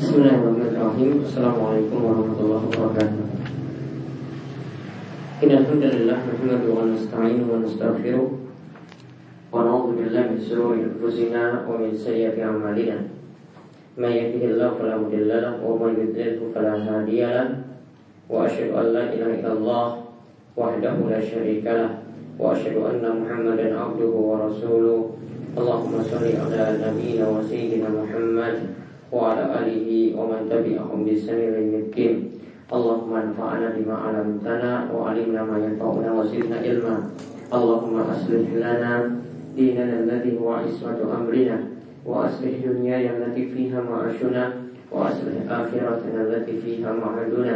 Bismillahirrahmanirrahim. Assalamualaikum warahmatullahi wabarakatuh. Innalhamdulillah Nahmadu wa nasta'inu wa nastaghfiruh. Wa na'udhu billahi min sururi anfusina Wa min sayyati amalina. Man yahdihillahu fala mudilla lahu Wa man yudlilhu fala hadiya lahu. Wa asyhadu an la ilaha illallah Wahdahu la syarika lah. Wa asyhadu anna muhammadan abduhu wa rasuluh. Allahumma salli ala nabiyina wa sayyidina Muhammad وعلى آله ومن تبعهم بإحسان إلى يوم الدين اللهم انفعنا بما علمتنا وعلمنا ما ينفعنا وزدنا علما اللهم أصلح لنا ديننا الذي هو عصمة أمرنا وأصلح دنيانا التي فيها معاشنا وأصلح آخرتنا التي فيها معادنا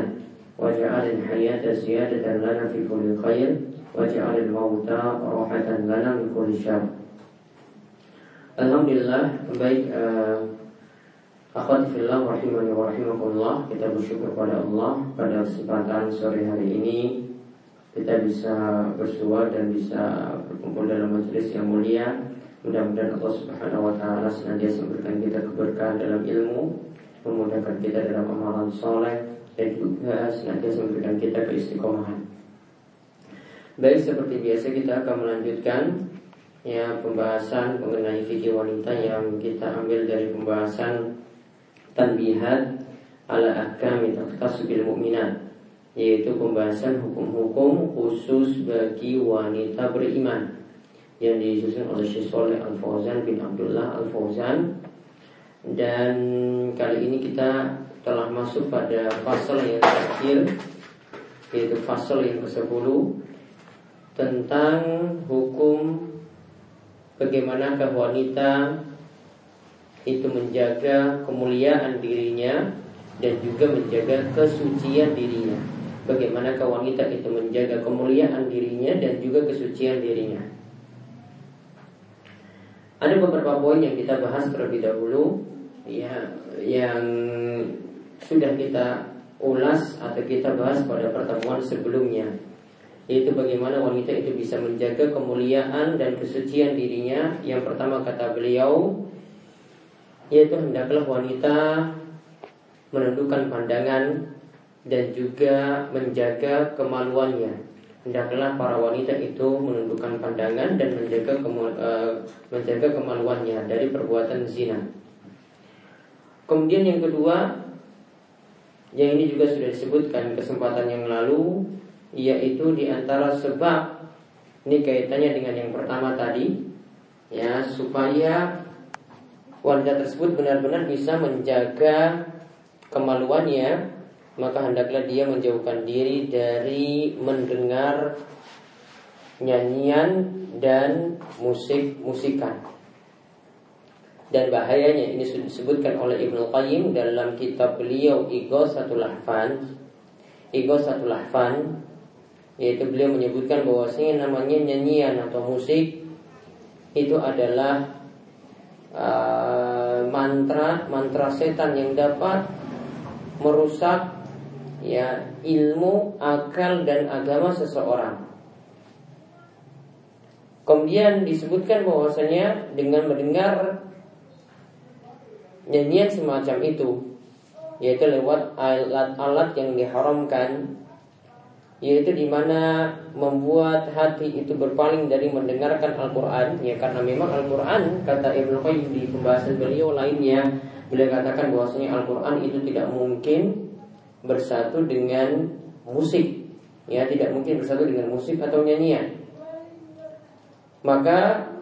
واجعل الحياة زيادة لنا في كل خير واجعل الموت راحة لنا من كل شر Alhamdulillah baik uh, Rahimani wa rahimakumullah. Kita bersyukur pada Allah Pada kesempatan sore hari ini. Kita bisa bersua dan bisa berkumpul dalam majelis yang mulia. Mudah-mudahan Allah subhanahu wa ta'ala Senantiasa memberikan kita keberkahan dalam ilmu Memudahkan kita dalam amalan soleh Dan juga senantiasa memberikan kita keistiqomahan. Baik seperti biasa kita akan melanjutkan ya pembahasan mengenai fikih wanita yang kita ambil dari pembahasan tanbihat ala ahkami taqtasubil mu'minat yaitu pembahasan hukum-hukum khusus bagi wanita beriman yang disusun oleh Syekh Saleh Al Fauzan bin Abdullah Al Fauzan dan kali ini kita telah masuk pada fasal yang terakhir yaitu fasal yang ke-10 tentang hukum bagaimanakah wanita itu menjaga kemuliaan dirinya dan juga menjaga kesucian dirinya. Bagaimanakah wanita itu menjaga kemuliaan dirinya dan juga kesucian dirinya. Ada beberapa poin yang kita bahas terlebih dahulu ya yang sudah kita ulas atau kita bahas pada pertemuan sebelumnya yaitu bagaimana wanita itu bisa menjaga kemuliaan dan kesucian dirinya. Yang pertama kata beliau yaitu hendaklah wanita menundukkan pandangan dan juga menjaga kemaluannya. Hendaklah para wanita itu menundukkan pandangan dan menjaga uh, menjaga kemaluannya dari perbuatan zina. Kemudian yang kedua, yang ini juga sudah disebutkan kesempatan yang lalu yaitu di antara sebab ini kaitannya dengan yang pertama tadi ya supaya wanita tersebut benar-benar bisa menjaga kemaluannya maka hendaklah dia menjauhkan diri dari mendengar nyanyian dan musik-musikan. Dan bahayanya ini sudah disebutkan oleh Ibnu Qayyim dalam kitab beliau Ighasatul Lahfan Ighasatul Lahfan yaitu beliau menyebutkan bahwasanya namanya nyanyian atau musik itu adalah uh, mantra mantra setan yang dapat merusak ya ilmu, akal dan agama seseorang. Kemudian disebutkan bahwasanya dengan mendengar nyanyian semacam itu yaitu lewat alat-alat yang diharamkan yaitu di mana membuat hati itu berpaling dari mendengarkan Al-Qur'an. Ya karena memang Al-Qur'an kata Ibnu Qayyim di pembahasan beliau lainnya beliau katakan bahwasanya Al-Qur'an itu tidak mungkin bersatu dengan musik. Ya tidak mungkin bersatu dengan musik atau nyanyian. Maka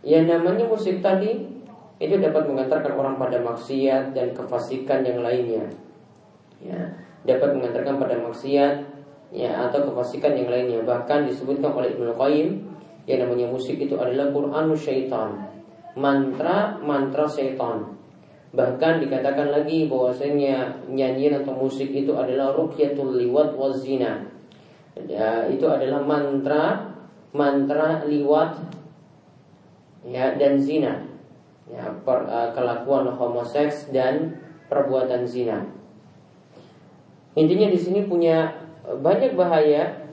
yang namanya musik tadi itu dapat mengantarkan orang pada maksiat dan kefasikan yang lainnya. Ya dapat mengantarkan pada maksiat ya atau kefasikan yang lainnya. Bahkan disebutkan oleh Ibnu Qayyim yang namanya musik itu adalah Quran syaitan. Mantra mantra syaitan. Bahkan dikatakan lagi bahwasanya nyanyian atau musik itu adalah ruqyatul liwat wazina ya, itu adalah mantra mantra liwat ya dan zina. Ya per, uh, kelakuan homoseks dan perbuatan zina. Intinya di sini punya banyak bahaya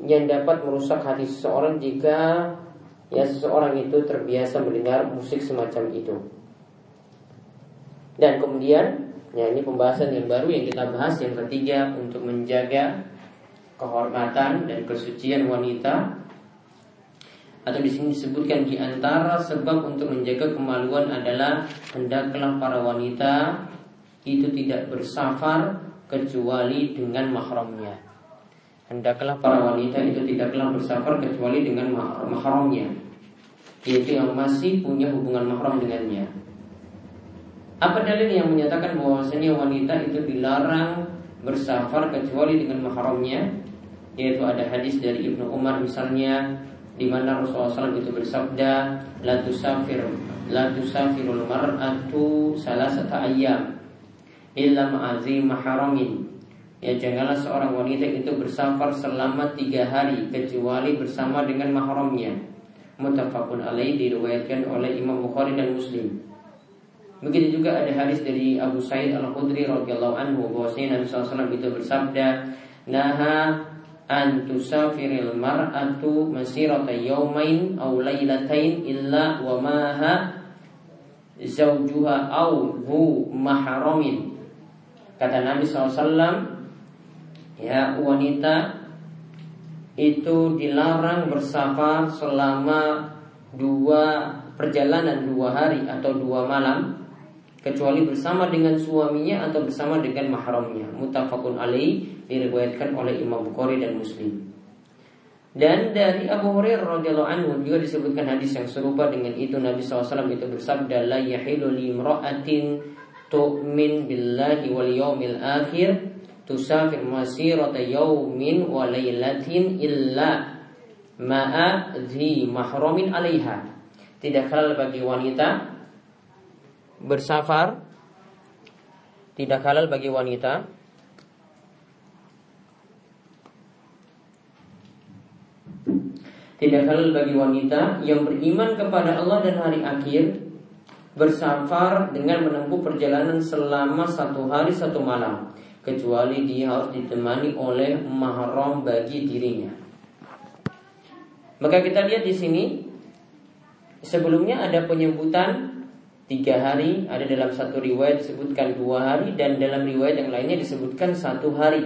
yang dapat merusak hati seseorang jika ya seseorang itu terbiasa mendengar musik semacam itu. Dan kemudian ya ini pembahasan yang baru yang kita bahas yang ketiga untuk menjaga kehormatan dan kesucian wanita atau di sini disebutkan di antara sebab untuk menjaga kemaluan adalah hendaklah para wanita itu tidak bersafar kecuali dengan mahramnya. Hendaklah para wanita itu tidaklah bersafar kecuali dengan mahramnya, yaitu yang masih punya hubungan mahram dengannya. Apa dalil yang menyatakan bahwasanya wanita itu dilarang bersafar kecuali dengan mahramnya? Yaitu ada hadis dari Ibnu Umar misalnya di mana Rasulullah SAW itu bersabda, "La tusafir, la tusafirul mar'atu salasata ayyam illa ma'azi maharamin." Ya janganlah seorang wanita itu bersafar selama tiga hari kecuali bersama dengan mahramnya. Mutafakun alaih diriwayatkan oleh Imam Bukhari dan Muslim. Begitu juga ada hadis dari Abu Sa'id Al-Khudri radhiyallahu anhu bahwasanya Nabi SAW itu bersabda, "Naha an tusafiril mar'atu masirata yawmain aw lailatain illa wa maha zawjuha aw hu mahramin." Kata Nabi SAW, ya wanita itu dilarang bersafar selama dua perjalanan dua hari atau dua malam kecuali bersama dengan suaminya atau bersama dengan mahramnya. Mutafakun alaih diriwayatkan oleh Imam Bukhari dan Muslim. Dan dari Abu Hurairah radhiyallahu anhu juga disebutkan hadis yang serupa dengan itu Nabi SAW itu bersabda la yahilu li imra'atin tu'min billahi wal yawmil akhir tusafir masirata yawmin wa laylatin illa ma'a dhi mahramin alaiha. Tidak halal bagi wanita bersafar tidak halal bagi wanita tidak halal bagi wanita yang beriman kepada Allah dan hari akhir bersafar dengan menempuh perjalanan selama satu hari satu malam kecuali dia harus ditemani oleh mahram bagi dirinya. Maka kita lihat di sini sebelumnya ada penyebutan tiga hari ada dalam satu riwayat disebutkan dua hari dan dalam riwayat yang lainnya disebutkan satu hari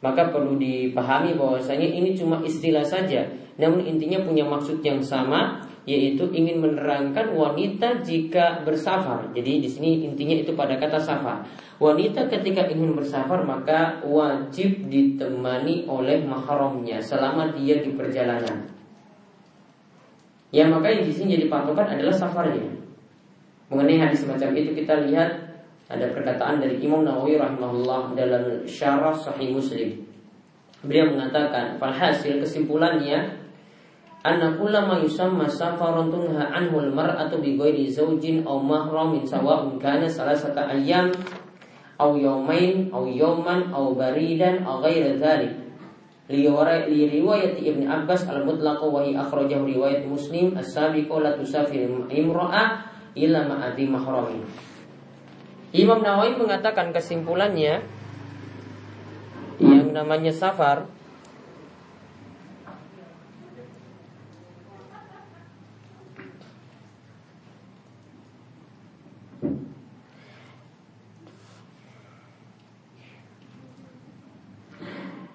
maka perlu dipahami bahwasanya ini cuma istilah saja namun intinya punya maksud yang sama yaitu ingin menerangkan wanita jika bersafar. Jadi di sini intinya itu pada kata safar. Wanita ketika ingin bersafar maka wajib ditemani oleh mahramnya selama dia di perjalanan. Ya maka yang di sini jadi patokan adalah safarnya. Mengenai hadis semacam itu kita lihat ada perkataan dari Imam Nawawi rahimahullah dalam syarah Sahih Muslim. Beliau mengatakan, "Falhasil kesimpulannya anna kullama yusamma safarun tunha anhu al-mar'atu bi ghairi zawjin aw mahramin sawa'un kana salasata ayyam aw yawmain aw yawman aw baridan aw ghairi dhalik." li riwayat Ibn Abbas al-mutlaq wa hi akhrajahu riwayat Muslim as-sabiqu la tusafir imra'ah illa ma'adi mahrami. Imam Nawawi mengatakan kesimpulannya yang namanya safar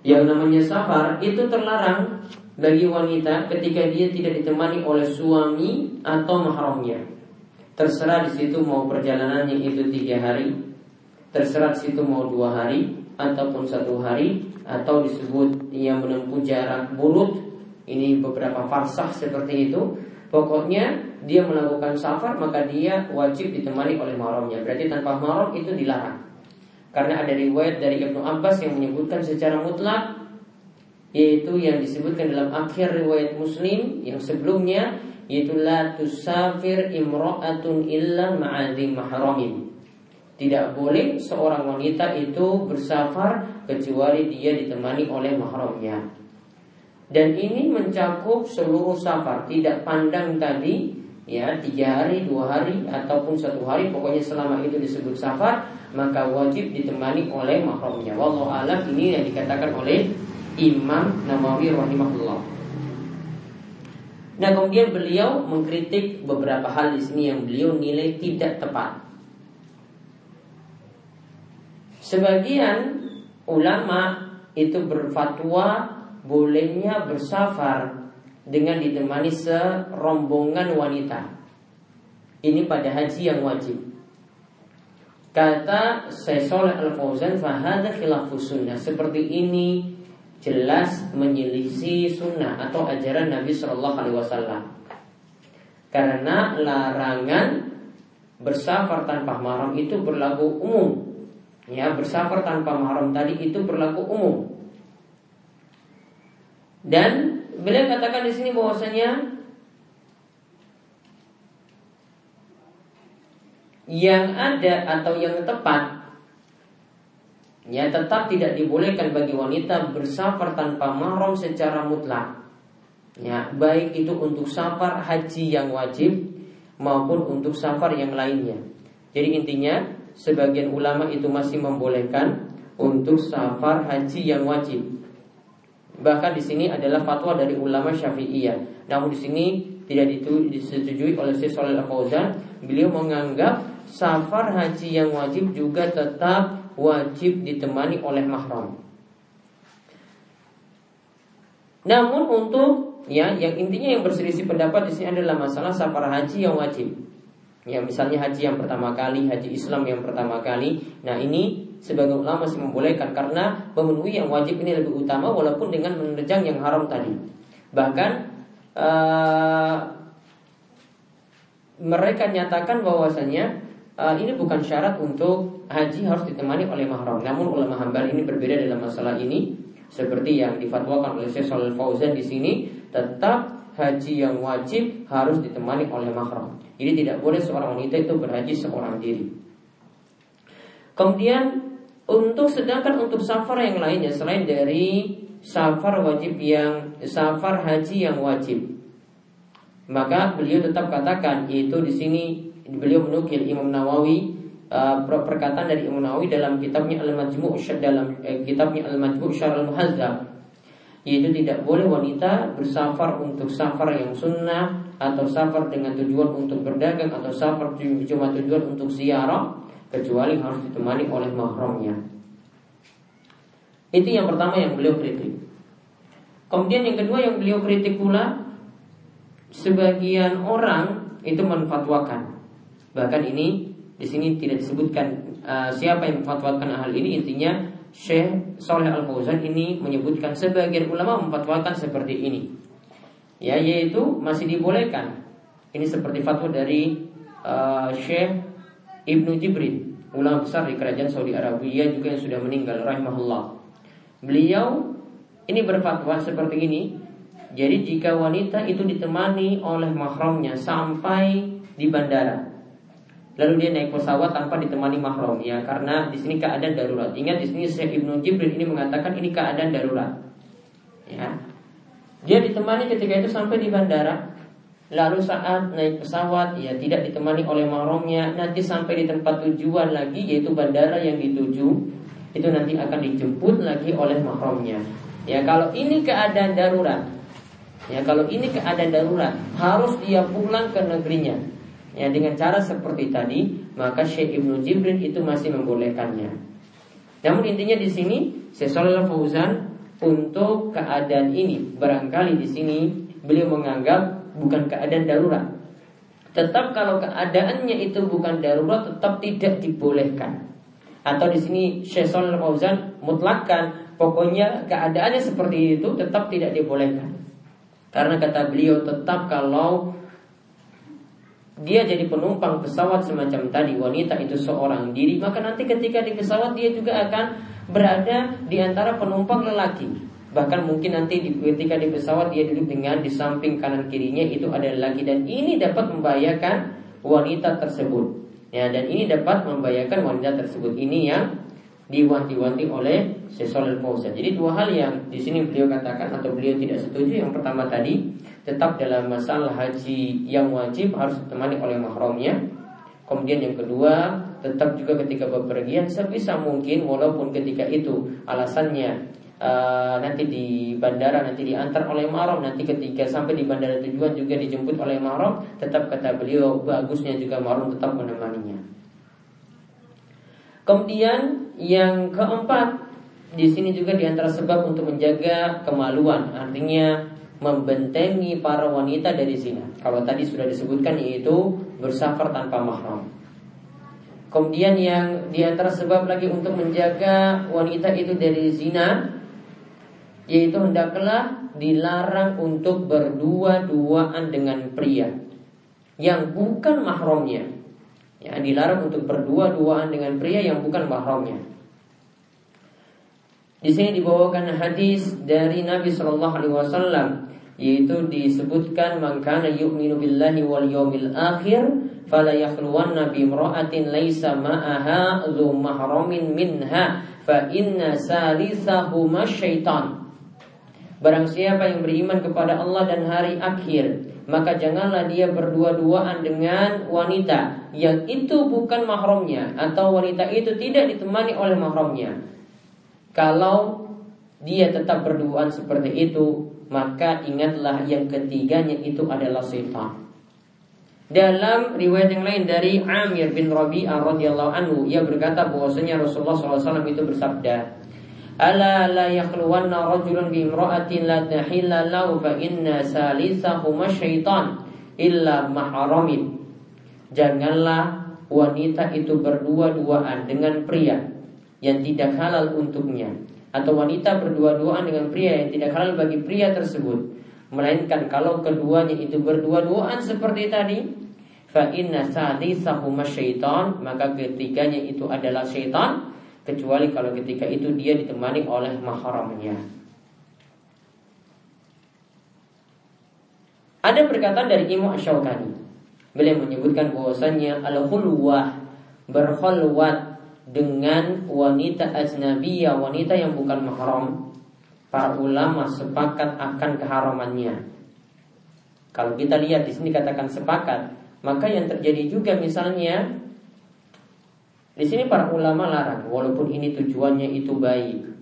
yang namanya safar itu terlarang bagi wanita ketika dia tidak ditemani oleh suami atau mahramnya. Terserah di situ mau perjalanannya itu tiga hari, terserah di situ mau dua hari ataupun satu hari, atau disebut yang menempuh jarak bulut. Ini beberapa farsah seperti itu. Pokoknya dia melakukan safar maka dia wajib ditemani oleh mahramnya. Berarti tanpa mahram itu dilarang. Karena ada riwayat dari Ibnu Abbas yang menyebutkan secara mutlak yaitu yang disebutkan dalam akhir riwayat Muslim yang sebelumnya yaitu la tusafir imra'atun illa ma'adhi mahramin. Tidak boleh seorang wanita itu bersafar kecuali dia ditemani oleh mahramnya. Dan ini mencakup seluruh safar, tidak pandang tadi ya tiga hari, dua hari ataupun satu hari, pokoknya selama itu disebut safar, maka wajib ditemani oleh mahramnya. Wallahu alam ini yang dikatakan oleh Imam Nawawi rahimahullah. Nah kemudian beliau mengkritik beberapa hal di sini yang beliau nilai tidak tepat. Sebagian ulama itu berfatwa bolehnya bersafar dengan ditemani serombongan wanita. Ini pada haji yang wajib. Kata Syekh Al-Fauzan fahada khilafus sunnah. Seperti ini jelas menyelisih sunnah atau ajaran Nabi Wasallam. Karena larangan bersafar tanpa mahram itu berlaku umum. Ya, bersafar tanpa mahram tadi itu berlaku umum. Dan beliau katakan di sini bahwasanya yang ada atau yang tepat ya tetap tidak dibolehkan bagi wanita bersafar tanpa mahram secara mutlak. Ya, baik itu untuk safar haji yang wajib maupun untuk safar yang lainnya. Jadi intinya sebagian ulama itu masih membolehkan untuk safar haji yang wajib. Bahkan di sini adalah fatwa dari ulama Syafi'iyah. Namun di sini tidak disetujui oleh Syekh Shalal Fauzan. Beliau menganggap safar haji yang wajib juga tetap wajib ditemani oleh mahram. Namun untuk ya yang intinya yang berselisih pendapat di sini adalah masalah safar haji yang wajib. Ya misalnya haji yang pertama kali, haji Islam yang pertama kali. Nah ini sebagai ulama masih membolehkan karena memenuhi yang wajib ini lebih utama walaupun dengan menerjang yang haram tadi. Bahkan uh, mereka nyatakan bahwasanya uh, ini bukan syarat untuk haji harus ditemani oleh mahram. Namun ulama hambal ini berbeda dalam masalah ini. Seperti yang difatwakan oleh Syekh Shalal Fauzan di sini, tetap haji yang wajib harus ditemani oleh mahram. Jadi tidak boleh seorang wanita itu berhaji seorang diri. Kemudian untuk sedangkan untuk safar yang lainnya selain dari safar wajib yang safar haji yang wajib, maka beliau tetap katakan itu di sini beliau menukil Imam Nawawi uh, perkataan dari Imam Nawawi dalam kitabnya Al-Majmu' dalam eh, kitabnya Al-Majmu' Syarh Al-Muhazzab yaitu tidak boleh wanita bersafar untuk safar yang sunnah atau safar dengan tujuan untuk berdagang atau safar cuma tujuan untuk ziarah kecuali harus ditemani oleh mahramnya. Itu yang pertama yang beliau kritik. Kemudian yang kedua yang beliau kritik pula sebagian orang itu menfatwakan Bahkan ini di sini tidak disebutkan uh, siapa yang memfatwakan hal ini intinya Syekh Saleh Al Fauzan ini menyebutkan sebagian ulama memfatwakan seperti ini. Ya, yaitu masih dibolehkan. Ini seperti fatwa dari uh, Syekh Ibnu Jibril, ulama besar di kerajaan Saudi Arabia juga yang sudah meninggal rahimahullah. Beliau ini berfatwa seperti ini. Jadi jika wanita itu ditemani oleh mahramnya sampai di bandara, Lalu dia naik pesawat tanpa ditemani mahram ya karena di sini keadaan darurat. Ingat di sini Syekh Ibnu Jibril ini mengatakan ini keadaan darurat. Ya. Dia ditemani ketika itu sampai di bandara. Lalu saat naik pesawat ya tidak ditemani oleh mahramnya, nanti sampai di tempat tujuan lagi yaitu bandara yang dituju itu nanti akan dijemput lagi oleh mahramnya. Ya kalau ini keadaan darurat, ya kalau ini keadaan darurat harus dia pulang ke negerinya Ya dengan cara seperti tadi, maka Syekh Ibnu Jibril itu masih membolehkannya. Namun intinya di sini Syekh Fauzan untuk keadaan ini barangkali di sini beliau menganggap bukan keadaan darurat. Tetap kalau keadaannya itu bukan darurat tetap tidak dibolehkan. Atau di sini Syekh Fauzan mutlakkan pokoknya keadaannya seperti itu tetap tidak dibolehkan. Karena kata beliau tetap kalau dia jadi penumpang pesawat semacam tadi. Wanita itu seorang diri. Maka nanti ketika di pesawat dia juga akan berada di antara penumpang lelaki. Bahkan mungkin nanti di, ketika di pesawat dia duduk dengan di samping kanan kirinya itu ada lelaki. Dan ini dapat membahayakan wanita tersebut. Ya dan ini dapat membahayakan wanita tersebut. Ini yang diwanti-wanti oleh Syekh Fauzan. Jadi dua hal yang di sini beliau katakan atau beliau tidak setuju. Yang pertama tadi tetap dalam masalah haji yang wajib harus ditemani oleh mahramnya. Kemudian yang kedua, tetap juga ketika bepergian sebisa mungkin walaupun ketika itu alasannya uh, nanti di bandara nanti diantar oleh mahram, nanti ketika sampai di bandara tujuan juga dijemput oleh mahram, tetap kata beliau bagusnya juga mahram tetap menemaninya. Kemudian yang keempat di sini juga di antara sebab untuk menjaga kemaluan, artinya membentengi para wanita dari zina. Kalau tadi sudah disebutkan yaitu bersafar tanpa mahram. Kemudian yang di antara sebab lagi untuk menjaga wanita itu dari zina yaitu hendaklah dilarang untuk berdua-duaan dengan pria yang bukan mahramnya. Ya, dilarang untuk berdua-duaan dengan pria yang bukan mahramnya. Di sini dibawakan hadis dari Nabi Shallallahu Alaihi Wasallam yaitu disebutkan mangkana yu'minu billahi wal yawmil akhir fala yakhluwanna bi imra'atin laisa ma'aha dhu mahramin minha fa inna salisahuma syaitan Barang siapa yang beriman kepada Allah dan hari akhir Maka janganlah dia berdua-duaan dengan wanita Yang itu bukan mahramnya Atau wanita itu tidak ditemani oleh mahramnya Kalau dia tetap berduaan seperti itu Maka ingatlah yang ketiganya itu adalah setan dalam riwayat yang lain dari Amir bin Rabi'ah radhiyallahu anhu ia berkata bahwasanya Rasulullah SAW itu bersabda Ala la yakhluwanna rajulun bi imra'atin la tahilla lahu fa inna salisahuma syaitan illa mahramin. Janganlah wanita itu berdua-duaan dengan pria yang tidak halal untuknya atau wanita berdua-duaan dengan pria yang tidak halal bagi pria tersebut melainkan kalau keduanya itu berdua-duaan seperti tadi fa inna salisahuma syaitan maka ketiganya itu adalah syaitan kecuali kalau ketika itu dia ditemani oleh mahramnya. Ada perkataan dari Imam Ash-Shawkani. Beliau menyebutkan bahwasanya al-khulwah berkhulwat dengan wanita ajnabiyah, wanita yang bukan mahram. Para ulama sepakat akan keharamannya. Kalau kita lihat di sini katakan sepakat, maka yang terjadi juga misalnya di sini para ulama larang, walaupun ini tujuannya itu baik.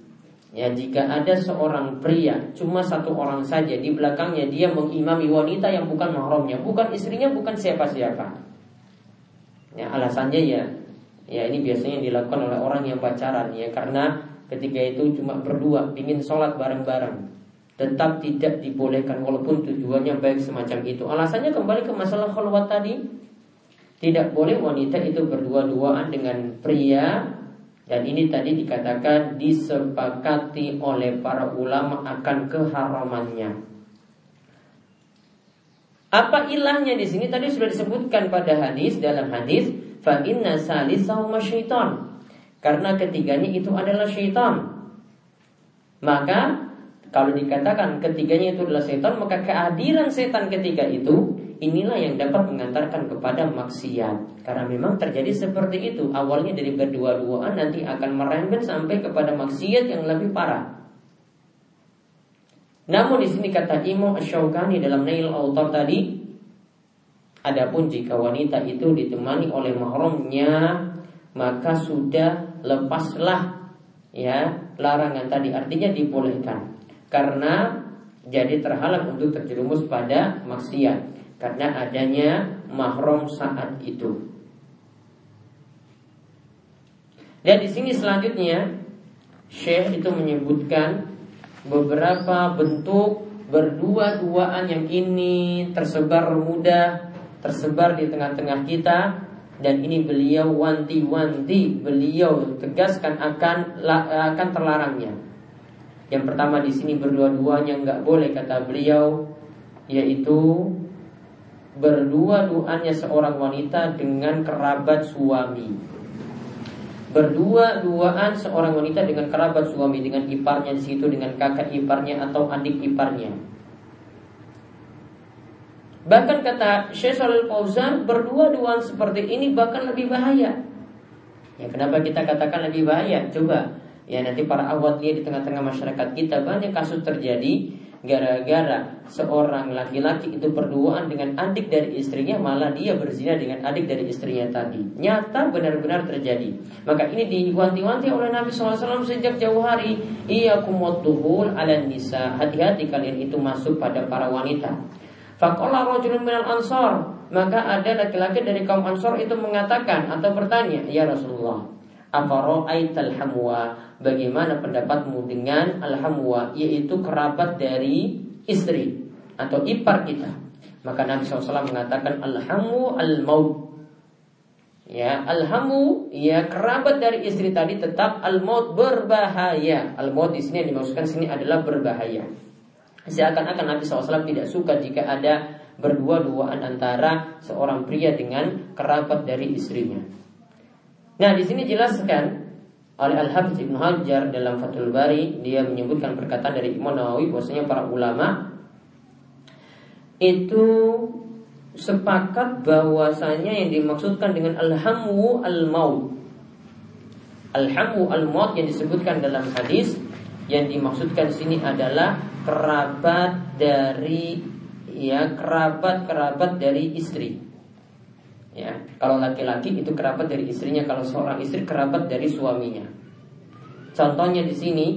Ya, jika ada seorang pria, cuma satu orang saja di belakangnya dia mengimami wanita yang bukan mahramnya, bukan istrinya, bukan siapa-siapa. Ya, alasannya ya, ya ini biasanya dilakukan oleh orang yang pacaran ya, karena ketika itu cuma berdua, ingin sholat bareng-bareng tetap tidak dibolehkan walaupun tujuannya baik semacam itu. Alasannya kembali ke masalah khalwat tadi, tidak boleh wanita itu berdua-duaan dengan pria dan ini tadi dikatakan disepakati oleh para ulama akan keharamannya. Apa ilahnya di sini tadi sudah disebutkan pada hadis dalam hadis fa inna salisahuma syaitan. Karena ketiganya itu adalah syaitan. Maka kalau dikatakan ketiganya itu adalah setan, maka kehadiran setan ketika itu inilah yang dapat mengantarkan kepada maksiat. Karena memang terjadi seperti itu. Awalnya dari berdua-duaan nanti akan merembet sampai kepada maksiat yang lebih parah. Namun di sini kata Imam Ash-Shawqani dalam Nail Autor tadi, adapun jika wanita itu ditemani oleh mahramnya, maka sudah lepaslah ya larangan tadi. Artinya dibolehkan. Karena jadi terhalang untuk terjerumus pada maksiat. Karena adanya mahram saat itu. Dan di sini selanjutnya Syekh itu menyebutkan beberapa bentuk berdua-duaan yang ini tersebar mudah, tersebar di tengah-tengah kita dan ini beliau wanti-wanti, beliau tegaskan akan akan terlarangnya. Yang pertama di sini berdua-duanya nggak boleh kata beliau yaitu berdua-duanya seorang wanita dengan kerabat suami. Berdua-duaan seorang wanita dengan kerabat suami dengan iparnya di situ dengan kakak iparnya atau adik iparnya. Bahkan kata Syekh Shalal Fauzan berdua-duaan seperti ini bahkan lebih bahaya. Ya kenapa kita katakan lebih bahaya? Coba. Ya nanti para awat lihat di tengah-tengah masyarakat kita banyak kasus terjadi gara-gara seorang laki-laki itu berduaan dengan adik dari istrinya malah dia berzina dengan adik dari istrinya tadi. Nyata benar-benar terjadi. Maka ini diwanti-wanti oleh Nabi SAW sejak jauh hari. Iya kumatuhul ala nisa. Hati-hati kalian itu masuk pada para wanita Fakola rojulun minal ansor Maka ada laki-laki dari kaum ansor itu mengatakan Atau bertanya Ya Rasulullah Afara'aital hamwa Bagaimana pendapatmu dengan al-hamwa Yaitu kerabat dari istri Atau ipar kita Maka Nabi SAW mengatakan Alhamu al-maut Ya, alhamu ya kerabat dari istri tadi tetap al-maut berbahaya. Al-maut di sini yang dimaksudkan sini adalah berbahaya. Seakan-akan Nabi SAW tidak suka jika ada berdua-duaan antara seorang pria dengan kerabat dari istrinya. Nah, di sini jelaskan oleh Al-Hafiz Ibnu Hajar dalam Fathul Bari dia menyebutkan perkataan dari Imam Nawawi bahwasanya para ulama itu sepakat bahwasanya yang dimaksudkan dengan al-hamu al-maut. Al-hamu al-maut yang disebutkan dalam hadis yang dimaksudkan di sini adalah kerabat dari ya kerabat-kerabat dari istri. Ya, kalau laki-laki itu kerabat dari istrinya, kalau seorang istri kerabat dari suaminya. Contohnya di sini,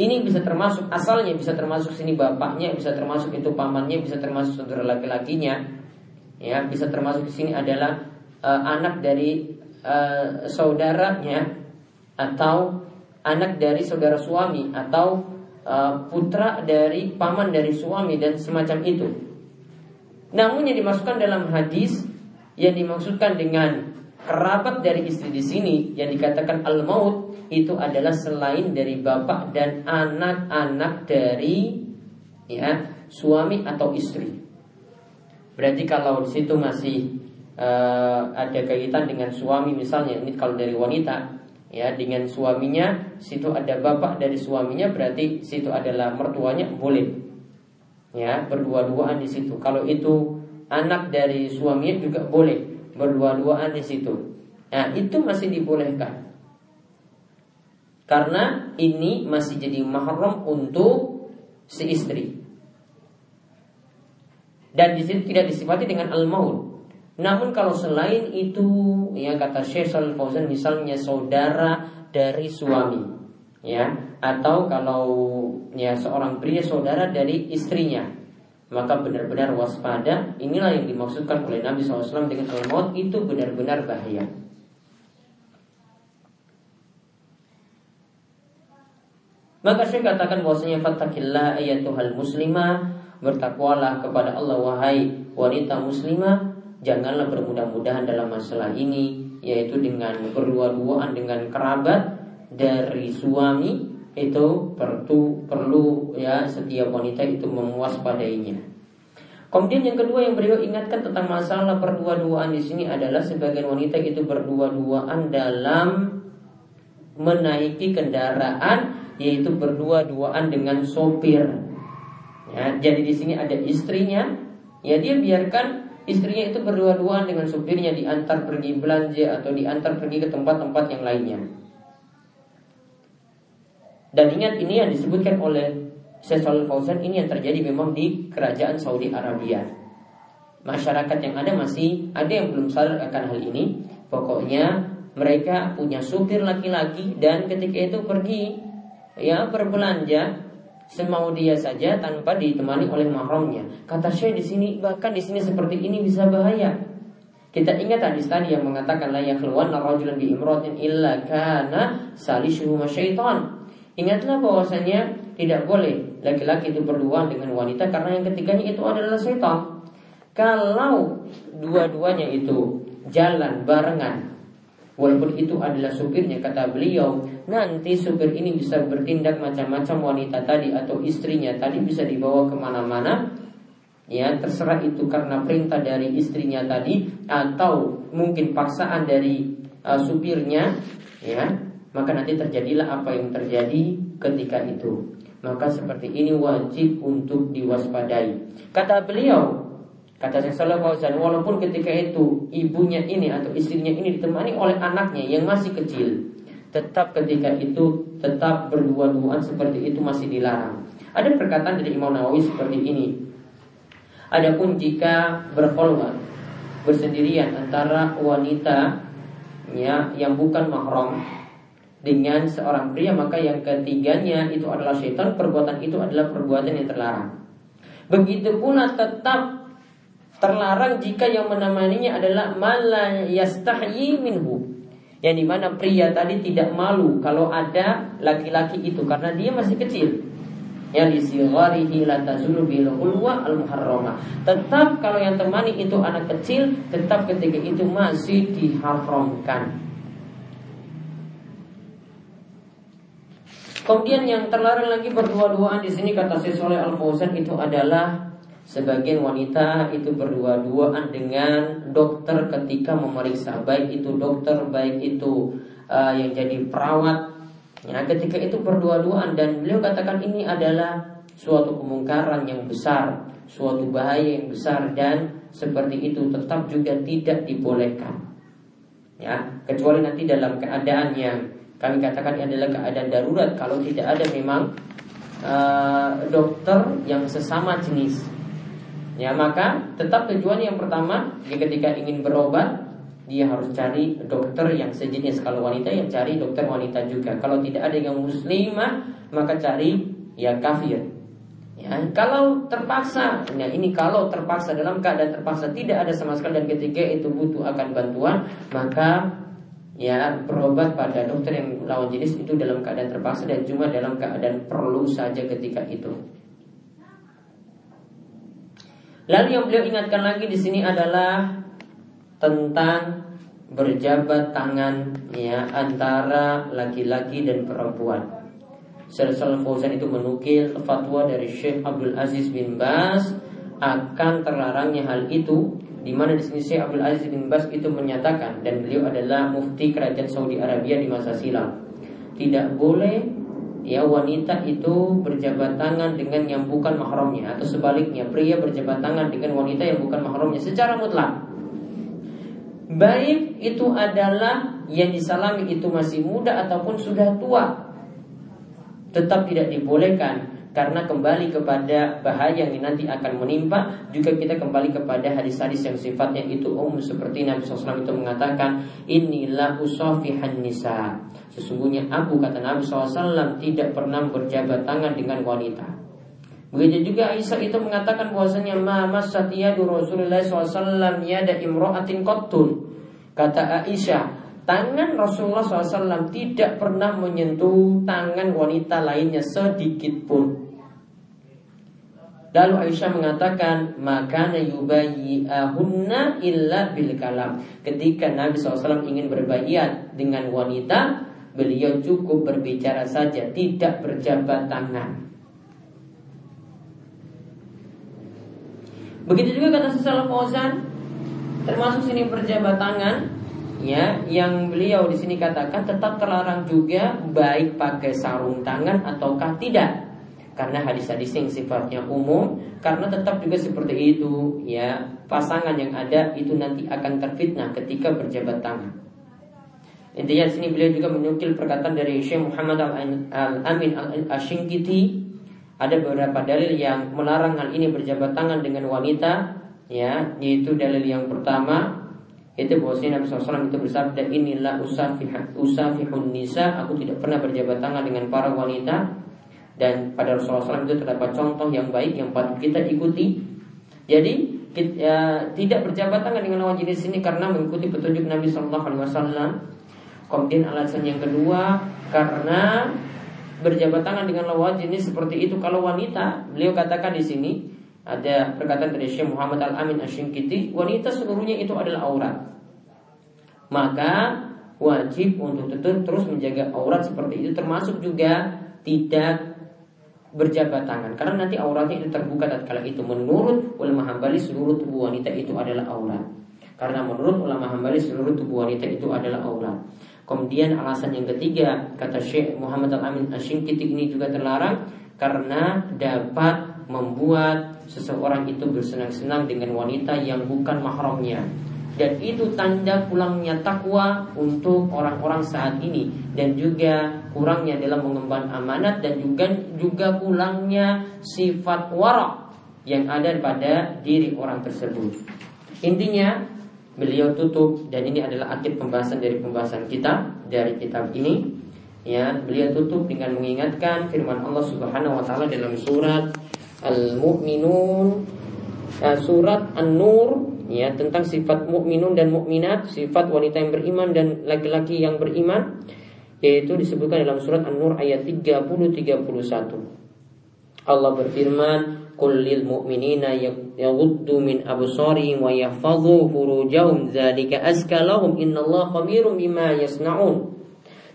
ini bisa termasuk asalnya bisa termasuk sini bapaknya, bisa termasuk itu pamannya, bisa termasuk saudara laki-lakinya. Ya, bisa termasuk di sini adalah uh, anak dari uh, saudaranya atau anak dari saudara suami atau uh, putra dari paman dari suami dan semacam itu. Namun yang dimasukkan dalam hadis yang dimaksudkan dengan kerabat dari istri di sini yang dikatakan al-maut itu adalah selain dari bapak dan anak-anak dari ya suami atau istri. Berarti kalau di situ masih uh, ada kaitan dengan suami misalnya ini kalau dari wanita ya dengan suaminya situ ada bapak dari suaminya berarti situ adalah mertuanya boleh ya berdua-duaan di situ. Kalau itu anak dari suaminya juga boleh berdua-duaan di situ. Nah, itu masih dibolehkan. Karena ini masih jadi mahram untuk si istri. Dan di situ tidak disifati dengan al-maut. Namun kalau selain itu, ya kata Syekh Shalal Fauzan misalnya saudara dari suami, ya, atau kalau ya seorang pria saudara dari istrinya, maka benar-benar waspada. Inilah yang dimaksudkan oleh Nabi SAW dengan al-maut itu benar-benar bahaya. Maka saya katakan bahwasanya fatakillah ayatuhal muslimah bertakwalah kepada Allah wahai wanita muslimah janganlah bermudah-mudahan dalam masalah ini yaitu dengan berdua-duaan dengan kerabat dari suami itu perlu perlu ya setiap wanita itu memuaspadainya. Kemudian yang kedua yang beliau ingatkan tentang masalah berdua-duaan di sini adalah sebagian wanita itu berdua-duaan dalam menaiki kendaraan yaitu berdua-duaan dengan sopir. Ya, jadi di sini ada istrinya, ya dia biarkan istrinya itu berdua-duaan dengan sopirnya diantar pergi belanja atau diantar pergi ke tempat-tempat yang lainnya. Dan ingat ini yang disebutkan oleh Shalal Fauzan ini yang terjadi memang di kerajaan Saudi Arabia. Masyarakat yang ada masih ada yang belum sadar akan hal ini. Pokoknya mereka punya supir laki-laki dan ketika itu pergi ya berbelanja semau dia saja tanpa ditemani oleh mahramnya. Kata Syekh di sini bahkan di sini seperti ini bisa bahaya. Kita ingat hadis tadi yang mengatakan la yakhluwanna rajulan bi imratin illa kana salishuhu syaitan. Ingatlah bahwasanya tidak boleh laki-laki itu berduaan dengan wanita karena yang ketiganya itu adalah setan. Kalau dua-duanya itu jalan barengan Walaupun itu adalah supirnya kata beliau Nanti supir ini bisa bertindak macam-macam wanita tadi Atau istrinya tadi bisa dibawa ke mana-mana Ya terserah itu karena perintah dari istrinya tadi Atau mungkin paksaan dari uh, supirnya Ya maka nanti terjadilah apa yang terjadi ketika itu. Maka seperti ini wajib untuk diwaspadai. Kata beliau, kata Fauzan, walaupun ketika itu ibunya ini atau istrinya ini ditemani oleh anaknya yang masih kecil, tetap ketika itu tetap berdua-duaan seperti itu masih dilarang. Ada perkataan dari Imam Nawawi seperti ini. Adapun jika berkhulwat bersendirian antara wanita ya, yang bukan mahram dengan seorang pria maka yang ketiganya itu adalah syaitan perbuatan itu adalah perbuatan yang terlarang begitu pula tetap terlarang jika yang menemaninya adalah mala yastahyi minhu Yang di mana pria tadi tidak malu kalau ada laki-laki itu karena dia masih kecil. Ya lisigarihi la tazulu al muharramah. Tetap kalau yang temani itu anak kecil, tetap ketika itu masih diharamkan. Kemudian yang terlarang lagi berdua-duaan di sini kata Saleh Al Fauzan itu adalah Sebagian wanita itu berdua-duaan dengan dokter ketika memeriksa. Baik itu dokter, baik itu uh, yang jadi perawat. Ya, ketika itu berdua-duaan dan beliau katakan ini adalah suatu kemungkaran yang besar, suatu bahaya yang besar dan seperti itu tetap juga tidak dibolehkan. Ya, kecuali nanti dalam keadaan yang kami katakan ini adalah keadaan darurat. Kalau tidak ada memang uh, dokter yang sesama jenis Ya maka tetap tujuan yang pertama ya ketika ingin berobat dia harus cari dokter yang sejenis. Kalau wanita ya cari dokter wanita juga. Kalau tidak ada yang muslimah maka cari ya kafir. Ya kalau terpaksa ya ini kalau terpaksa dalam keadaan terpaksa tidak ada sama sekali dan ketika itu butuh akan bantuan maka ya berobat pada dokter yang lawan jenis itu dalam keadaan terpaksa dan cuma dalam keadaan perlu saja ketika itu Lalu yang beliau ingatkan lagi di sini adalah tentang berjabat tangan ya antara laki-laki dan perempuan. Syaikhul Fauzan itu menukil fatwa dari Syekh Abdul Aziz bin Bas akan terlarangnya hal itu di mana di sini Syekh Abdul Aziz bin Bas itu menyatakan dan beliau adalah mufti kerajaan Saudi Arabia di masa silam. Tidak boleh ya wanita itu berjabat tangan dengan yang bukan mahramnya atau sebaliknya pria berjabat tangan dengan wanita yang bukan mahramnya secara mutlak. Baik itu adalah yang disalami itu masih muda ataupun sudah tua. Tetap tidak dibolehkan karena kembali kepada bahaya yang nanti akan menimpa juga kita kembali kepada hadis-hadis yang sifatnya itu umum seperti Nabi SAW itu mengatakan inilah usofihan nisa. Sesungguhnya aku kata Nabi SAW tidak pernah berjabat tangan dengan wanita. Begitu juga Aisyah itu mengatakan bahwasanya ma masatiyadu Rasulullah SAW yada imro'atin kottun Kata Aisyah Tangan Rasulullah SAW tidak pernah menyentuh tangan wanita lainnya sedikit pun. Lalu Aisyah mengatakan maka ahunna illa bil kalam. Ketika Nabi SAW ingin berbayat dengan wanita, beliau cukup berbicara saja, tidak berjabat tangan. Begitu juga kata Sesalah Fauzan, termasuk sini berjabat tangan, ya yang beliau di sini katakan tetap terlarang juga baik pakai sarung tangan ataukah tidak karena hadis-hadis yang sifatnya umum karena tetap juga seperti itu ya. Pasangan yang ada itu nanti akan terfitnah ketika berjabat tangan. Intinya di sini beliau juga menukil perkataan dari Syekh Muhammad Al-Amin Al-Ashinkiti ada beberapa dalil yang melarang hal ini berjabat tangan dengan wanita ya yaitu dalil yang pertama itu bahwasanya Nabi SAW itu bersabda inilah usafihun nisa aku tidak pernah berjabat tangan dengan para wanita dan pada Rasulullah SAW itu terdapat contoh yang baik yang patut kita ikuti. Jadi kita, ya, tidak berjabat tangan dengan lawan jenis ini karena mengikuti petunjuk Nabi SAW kemudian alasan yang kedua karena berjabat tangan dengan lawan jenis seperti itu. Kalau wanita beliau katakan di sini ada perkataan dari Syekh Muhammad Al-Amin Asyinkiti Wanita seluruhnya itu adalah aurat. Maka wajib untuk tetap terus menjaga aurat seperti itu Termasuk juga tidak berjabat tangan. Karena nanti auratnya itu terbuka tatkala itu. Menurut ulama hambali seluruh tubuh wanita itu adalah aurat. Karena menurut ulama hambali seluruh tubuh wanita itu adalah aurat. Kemudian alasan yang ketiga Kata Syekh Muhammad Al-Amin Asyinkiti ini juga terlarang Karena dapat membuat seseorang itu bersenang-senang dengan wanita yang bukan mahramnya dan itu tanda pulangnya takwa untuk orang-orang saat ini dan juga kurangnya dalam mengemban amanat dan juga juga kurangnya sifat warak yang ada pada diri orang tersebut. Intinya beliau tutup dan ini adalah akhir pembahasan dari pembahasan kita dari kitab ini ya beliau tutup dengan mengingatkan firman Allah Subhanahu wa taala dalam surat Al-Mu'minun uh, surat An-Nur ya tentang sifat mukminun dan mukminat, sifat wanita yang beriman dan laki-laki yang beriman yaitu disebutkan dalam surat An-Nur ayat 30 31. Allah berfirman, "Qul lil mu'minina yaghuddu min absarihim wa yahfazu furujahum dzalika azka lahum innallaha khabirum bima yasnaun."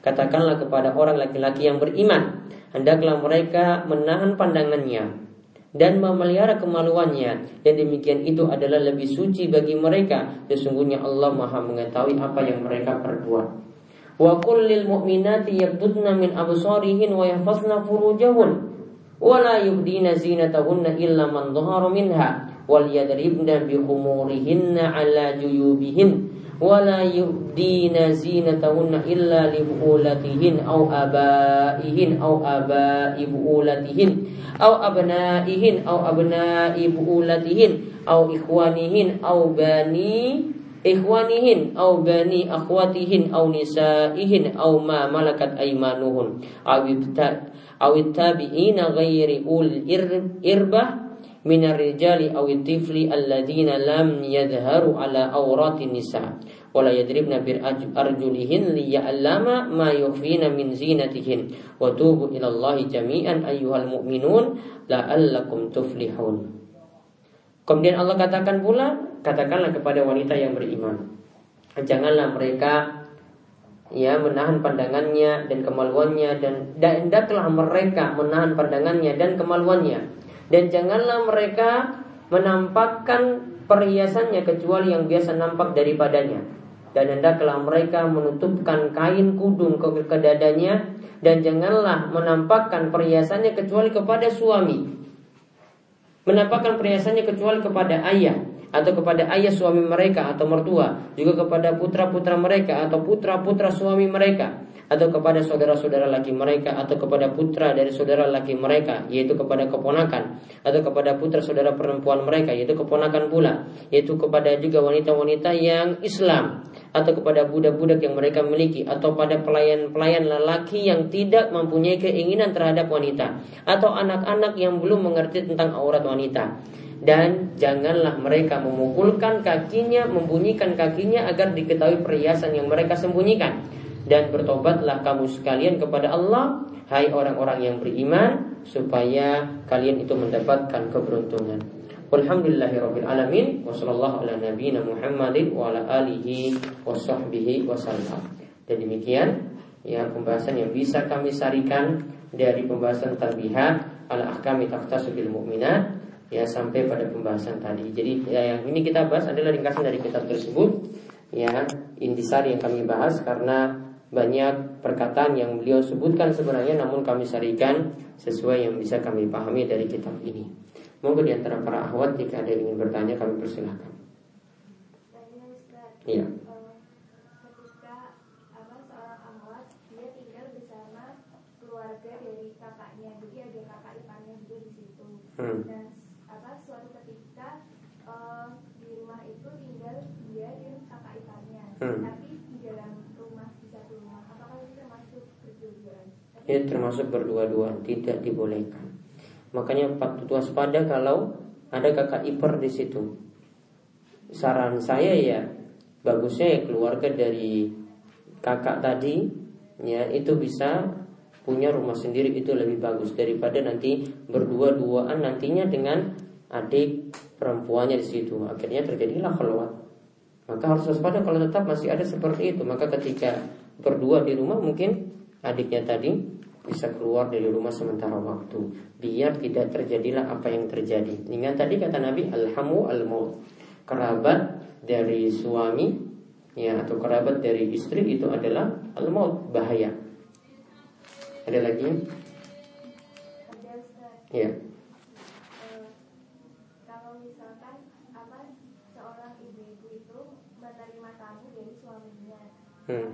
Katakanlah kepada orang laki-laki yang beriman, hendaklah mereka menahan pandangannya dan memelihara kemaluannya. Dan demikian itu adalah lebih suci bagi mereka. Sesungguhnya Allah Maha mengetahui apa yang mereka perbuat. Wa qul lil mu'minati yaghdudna min absarihin wa yahfazna furujahun wa la yubdina zinatahunna illa man dhahara minha wal yadribna bi khumurihinna ala juyubihin wala yubdina zinatahunna illa li bu'ulatihin au abaihin au abai bu'ulatihin au abnaihin au abnai bu'ulatihin au ikhwanihin au bani ikhwanihin au bani akhwatihin au nisaihin au ma malakat aimanuhun awibta awit tabi'ina ghairi ul irbah minar rijali awit tifli alladzina lam yadharu ala awratin nisa wala yadribna bir arjulihin liya'allama ma yukhfina min zinatihin wa tubu ila Allah jami'an ayyuhal mu'minun la'allakum tuflihun. Kemudian Allah katakan pula, katakanlah kepada wanita yang beriman, janganlah mereka ya menahan pandangannya dan kemaluannya dan hendaklah mereka menahan pandangannya dan kemaluannya dan janganlah mereka menampakkan perhiasannya kecuali yang biasa nampak daripadanya. Dan hendaklah mereka menutupkan kain kudung ke, ke dadanya dan janganlah menampakkan perhiasannya kecuali kepada suami. Menampakkan perhiasannya kecuali kepada ayah atau kepada ayah suami mereka atau mertua juga kepada putra-putra mereka atau putra-putra suami mereka atau kepada saudara-saudara laki mereka atau kepada putra dari saudara laki mereka yaitu kepada keponakan atau kepada putra saudara perempuan mereka yaitu keponakan pula yaitu kepada juga wanita-wanita yang Islam atau kepada budak-budak yang mereka miliki atau pada pelayan-pelayan lelaki yang tidak mempunyai keinginan terhadap wanita atau anak-anak yang belum mengerti tentang aurat wanita dan janganlah mereka memukulkan kakinya, membunyikan kakinya agar diketahui perhiasan yang mereka sembunyikan dan bertobatlah kamu sekalian kepada Allah hai orang-orang yang beriman supaya kalian itu mendapatkan keberuntungan. Walhamdulillahirabbil alamin wa sallallahu ala nabiyyina Muhammadin wa ala alihi wa sahbihi wasallam. Dan demikian ya pembahasan yang bisa kami sarikan dari pembahasan tarbihat ala ahkami taftasu bil mu'minat ya sampai pada pembahasan tadi. Jadi ya, yang ini kita bahas adalah ringkasan dari kitab tersebut ya intisari yang kami bahas karena banyak perkataan yang beliau sebutkan sebenarnya namun kami sarikan sesuai yang bisa kami pahami dari kitab ini. Monggo di antara para ahwat jika ada yang ingin bertanya kami persilahkan. Iya. Hmm. Dan apa suatu ketika uh, di rumah itu tinggal dia dan kakak Hmm. ya termasuk berdua-dua tidak dibolehkan. Makanya patut waspada kalau ada kakak ipar di situ. Saran saya ya bagusnya ya keluarga dari kakak tadi ya itu bisa punya rumah sendiri itu lebih bagus daripada nanti berdua-duaan nantinya dengan adik perempuannya di situ. Akhirnya terjadilah keluar. Maka harus waspada kalau tetap masih ada seperti itu. Maka ketika berdua di rumah mungkin adiknya tadi bisa keluar dari rumah sementara waktu biar tidak terjadilah apa yang terjadi. Dengan tadi kata Nabi alhamu al kerabat dari suami ya atau kerabat dari istri itu adalah al maut bahaya. Ada lagi? Ya. Kalau misalkan apa seorang ibu-ibu itu menerima tamu dari suaminya. Hmm.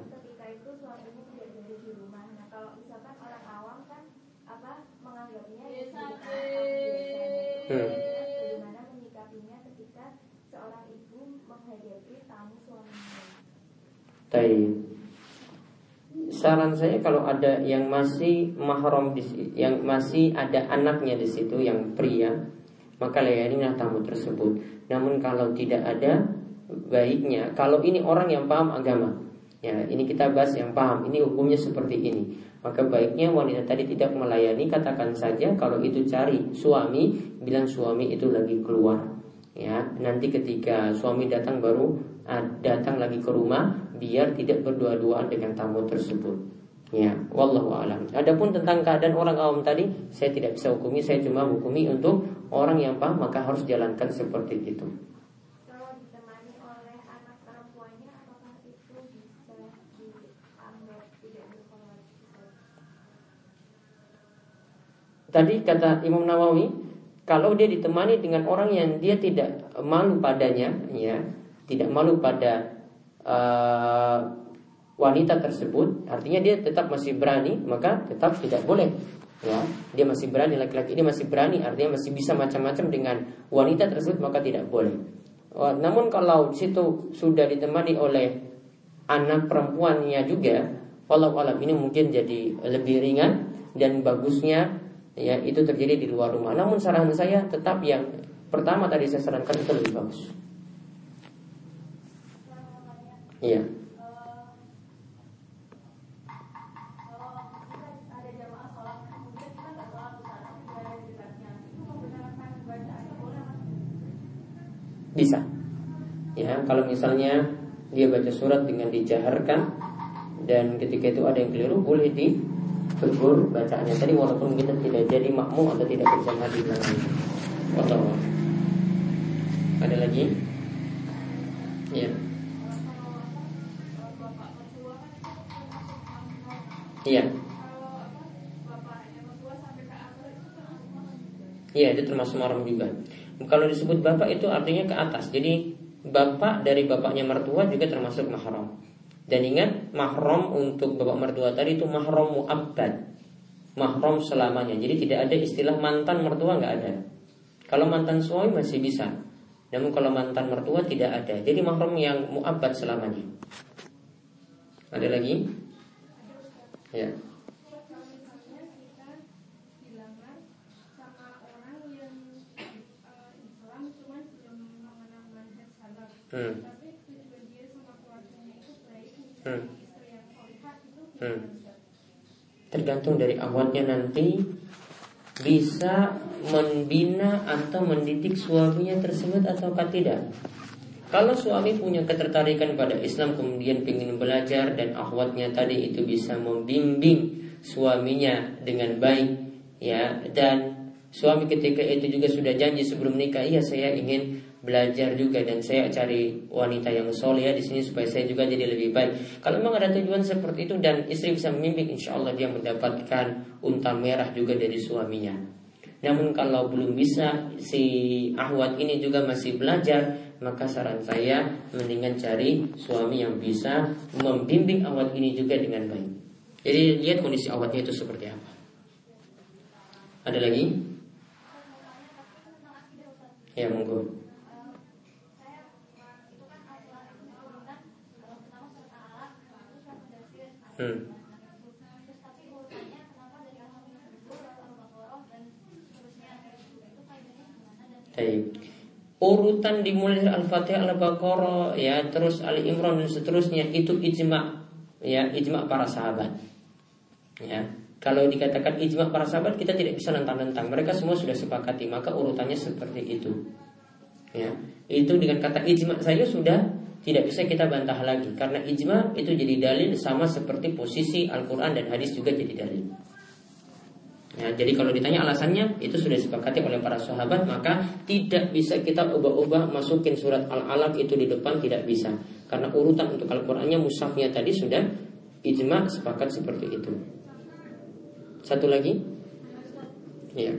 Hmm. Bagaimana menyikapinya ketika seorang ibu menghadapi tamu suaminya? Saran saya kalau ada yang masih mahram di yang masih ada anaknya di situ yang pria, maka layanilah tamu tersebut. Namun kalau tidak ada baiknya, kalau ini orang yang paham agama, ya ini kita bahas yang paham, ini hukumnya seperti ini. Maka baiknya wanita tadi tidak melayani, katakan saja kalau itu cari suami, bilang suami itu lagi keluar. Ya, nanti ketika suami datang baru ah, datang lagi ke rumah, biar tidak berdua-duaan dengan tamu tersebut. Ya, wallahu alam. Adapun tentang keadaan orang awam tadi, saya tidak bisa hukumi, saya cuma hukumi untuk orang yang paham maka harus jalankan seperti itu. Tadi kata Imam Nawawi, kalau dia ditemani dengan orang yang dia tidak malu padanya, ya, tidak malu pada uh, wanita tersebut artinya dia tetap masih berani maka tetap tidak boleh ya. Dia masih berani laki-laki ini masih berani artinya masih bisa macam-macam dengan wanita tersebut maka tidak boleh. Oh, namun kalau situ sudah ditemani oleh anak perempuannya juga walau alam ini mungkin jadi lebih ringan dan bagusnya ya itu terjadi di luar rumah. Namun saran saya tetap yang pertama tadi saya sarankan itu lebih bagus. Iya. Bisa. Ya, kalau misalnya dia baca surat dengan dijaharkan dan ketika itu ada yang keliru boleh ditegur bacaannya tadi walaupun kita tidak jadi makmum atau tidak bersama di belakang. Atau ada lagi? Ya. Iya. Iya, itu termasuk mahram juga. Kalau disebut bapak itu artinya ke atas. Jadi bapak dari bapaknya mertua juga termasuk mahram. Dan ingat mahram untuk bapak mertua tadi itu mahram muabbad. Mahram selamanya. Jadi tidak ada istilah mantan mertua nggak ada. Kalau mantan suami masih bisa. Namun kalau mantan mertua tidak ada. Jadi mahram yang muabbad selamanya. Ada lagi? Ya. hmm. Hmm. Hmm. Tergantung dari awalnya nanti bisa membina atau mendidik suaminya tersebut atau tidak. Kalau suami punya ketertarikan pada Islam kemudian ingin belajar dan akhwatnya tadi itu bisa membimbing suaminya dengan baik ya dan suami ketika itu juga sudah janji sebelum nikah iya saya ingin belajar juga dan saya cari wanita yang soleh ya di sini supaya saya juga jadi lebih baik. Kalau memang ada tujuan seperti itu dan istri bisa memimpin, insya Allah dia mendapatkan unta merah juga dari suaminya. Namun kalau belum bisa si ahwat ini juga masih belajar, maka saran saya mendingan cari suami yang bisa membimbing ahwat ini juga dengan baik. Jadi lihat kondisi ahwatnya itu seperti apa. Ada lagi? Ya monggo. Hmm. Urutan dimulai dari Al-Fatihah Al-Baqarah ya terus Ali Imran dan seterusnya itu ijma ya ijma para sahabat. Ya. Kalau dikatakan ijma para sahabat kita tidak bisa nentang-nentang. Mereka semua sudah sepakati, maka urutannya seperti itu. Ya. Itu dengan kata ijma saya sudah tidak bisa kita bantah lagi karena ijma itu jadi dalil sama seperti posisi Al-Qur'an dan hadis juga jadi dalil. Ya, jadi kalau ditanya alasannya itu sudah disepakati oleh para sahabat maka tidak bisa kita ubah-ubah masukin surat Al-Alaq itu di depan tidak bisa karena urutan untuk Al-Qur'annya musafnya tadi sudah ijma sepakat seperti itu. Satu lagi? Ya.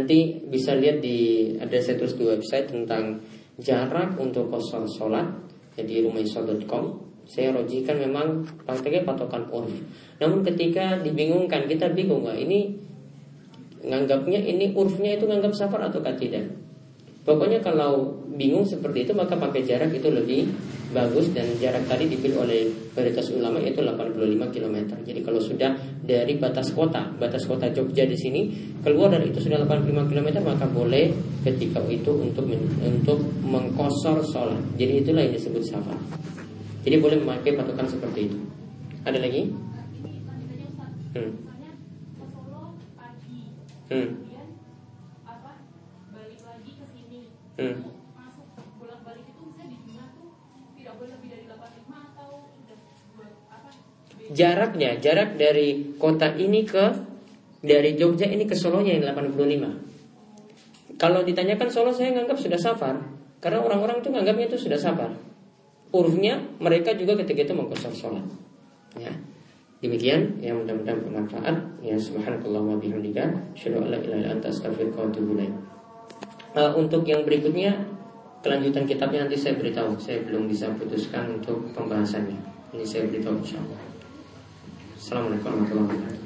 Nanti bisa lihat di ada saya di website tentang jarak untuk kosong sholat jadi rumaisol.com saya rojikan memang prakteknya patokan urf. Namun ketika dibingungkan kita bingung nggak ini nganggapnya ini urfnya itu nganggap safar atau tidak. Pokoknya kalau bingung seperti itu maka pakai jarak itu lebih bagus dan jarak tadi dipilih oleh mayoritas ulama itu 85 km. Jadi kalau sudah dari batas kota, batas kota Jogja di sini keluar dari itu sudah 85 km maka boleh ketika itu untuk untuk mengkosor sholat. Jadi itulah yang disebut safar. Jadi boleh memakai patokan seperti itu. Ada lagi? Hmm. Hmm. Hmm. Masuk bolak balik itu misalnya di Jumat tuh tidak boleh lebih dari 85 atau sudah buat apa? Jaraknya, jarak dari kota ini ke dari Jogja ini ke Solo yang 85. Kalau ditanyakan Solo saya nganggap sudah safar karena orang-orang itu nganggapnya itu sudah safar. Urufnya mereka juga ketika itu mengkosor sholat. Ya. Demikian yang mudah-mudahan bermanfaat. Ya subhanakallah wa bihamdika asyhadu an la ilaha anta astaghfiruka wa. Uh, untuk yang berikutnya kelanjutan kitabnya nanti saya beritahu. Saya belum bisa putuskan untuk pembahasannya. Ini saya beritahu insyaallah. Assalamualaikum warahmatullahi wabarakatuh.